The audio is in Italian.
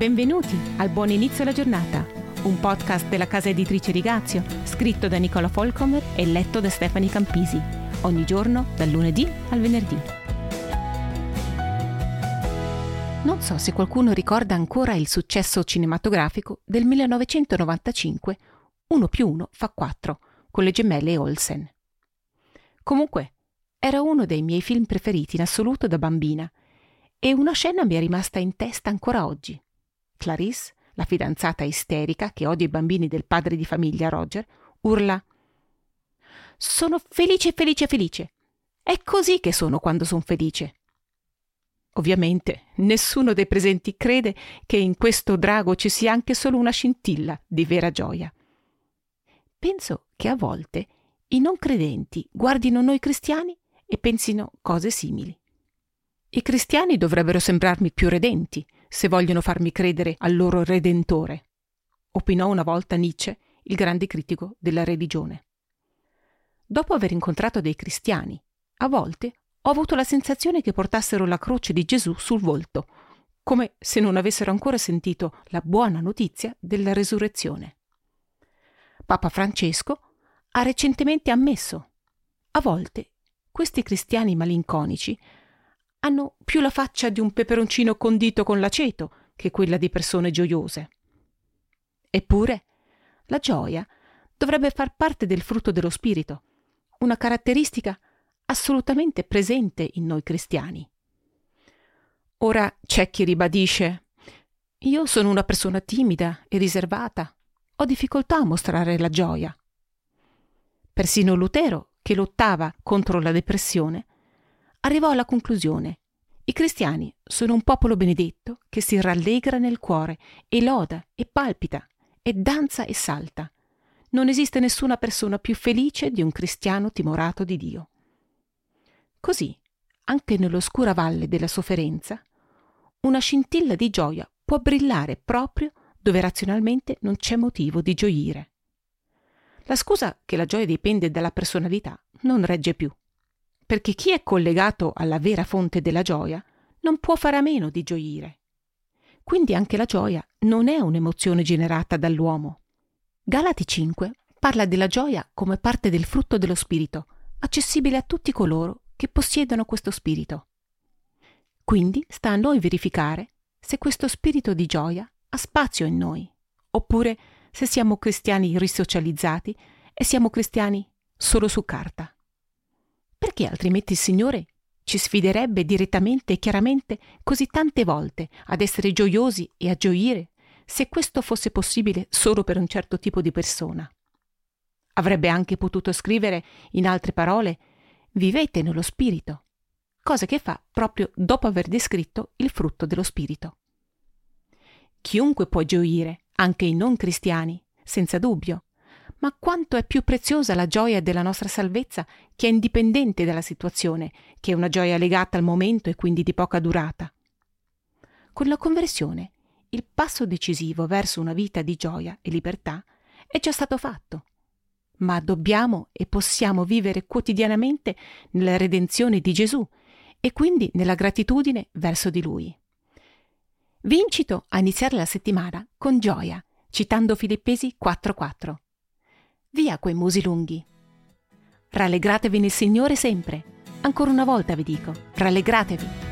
Benvenuti al Buon Inizio alla Giornata, un podcast della casa editrice Rigazio, scritto da Nicola Folcomer e letto da Stefani Campisi, ogni giorno dal lunedì al venerdì. Non so se qualcuno ricorda ancora il successo cinematografico del 1995 1 più 1 fa 4 con le gemelle Olsen. Comunque, era uno dei miei film preferiti in assoluto da bambina e una scena mi è rimasta in testa ancora oggi. Clarisse, la fidanzata isterica che odia i bambini del padre di famiglia Roger, urla Sono felice, felice, felice. È così che sono quando sono felice. Ovviamente nessuno dei presenti crede che in questo drago ci sia anche solo una scintilla di vera gioia. Penso che a volte i non credenti guardino noi cristiani e pensino cose simili. I cristiani dovrebbero sembrarmi più redenti, se vogliono farmi credere al loro redentore, opinò una volta Nietzsche, il grande critico della religione. Dopo aver incontrato dei cristiani, a volte ho avuto la sensazione che portassero la croce di Gesù sul volto, come se non avessero ancora sentito la buona notizia della resurrezione. Papa Francesco ha recentemente ammesso, a volte questi cristiani malinconici hanno più la faccia di un peperoncino condito con l'aceto che quella di persone gioiose. Eppure, la gioia dovrebbe far parte del frutto dello spirito, una caratteristica assolutamente presente in noi cristiani. Ora c'è chi ribadisce io sono una persona timida e riservata, ho difficoltà a mostrare la gioia. Persino Lutero, che lottava contro la depressione, arrivò alla conclusione i cristiani sono un popolo benedetto che si rallegra nel cuore e loda e palpita e danza e salta. Non esiste nessuna persona più felice di un cristiano timorato di Dio. Così, anche nell'oscura valle della sofferenza, una scintilla di gioia può brillare proprio dove razionalmente non c'è motivo di gioire. La scusa che la gioia dipende dalla personalità non regge più perché chi è collegato alla vera fonte della gioia non può fare a meno di gioire. Quindi anche la gioia non è un'emozione generata dall'uomo. Galati 5 parla della gioia come parte del frutto dello spirito, accessibile a tutti coloro che possiedono questo spirito. Quindi sta a noi verificare se questo spirito di gioia ha spazio in noi, oppure se siamo cristiani risocializzati e siamo cristiani solo su carta perché altrimenti il Signore ci sfiderebbe direttamente e chiaramente così tante volte ad essere gioiosi e a gioire se questo fosse possibile solo per un certo tipo di persona. Avrebbe anche potuto scrivere, in altre parole, vivete nello Spirito, cosa che fa proprio dopo aver descritto il frutto dello Spirito. Chiunque può gioire, anche i non cristiani, senza dubbio, ma quanto è più preziosa la gioia della nostra salvezza che è indipendente dalla situazione, che è una gioia legata al momento e quindi di poca durata. Con la conversione, il passo decisivo verso una vita di gioia e libertà è già stato fatto. Ma dobbiamo e possiamo vivere quotidianamente nella redenzione di Gesù e quindi nella gratitudine verso di Lui. Vi incito a iniziare la settimana con gioia, citando Filippesi 4:4. Via quei musi lunghi. Rallegratevi nel Signore sempre. Ancora una volta vi dico, rallegratevi.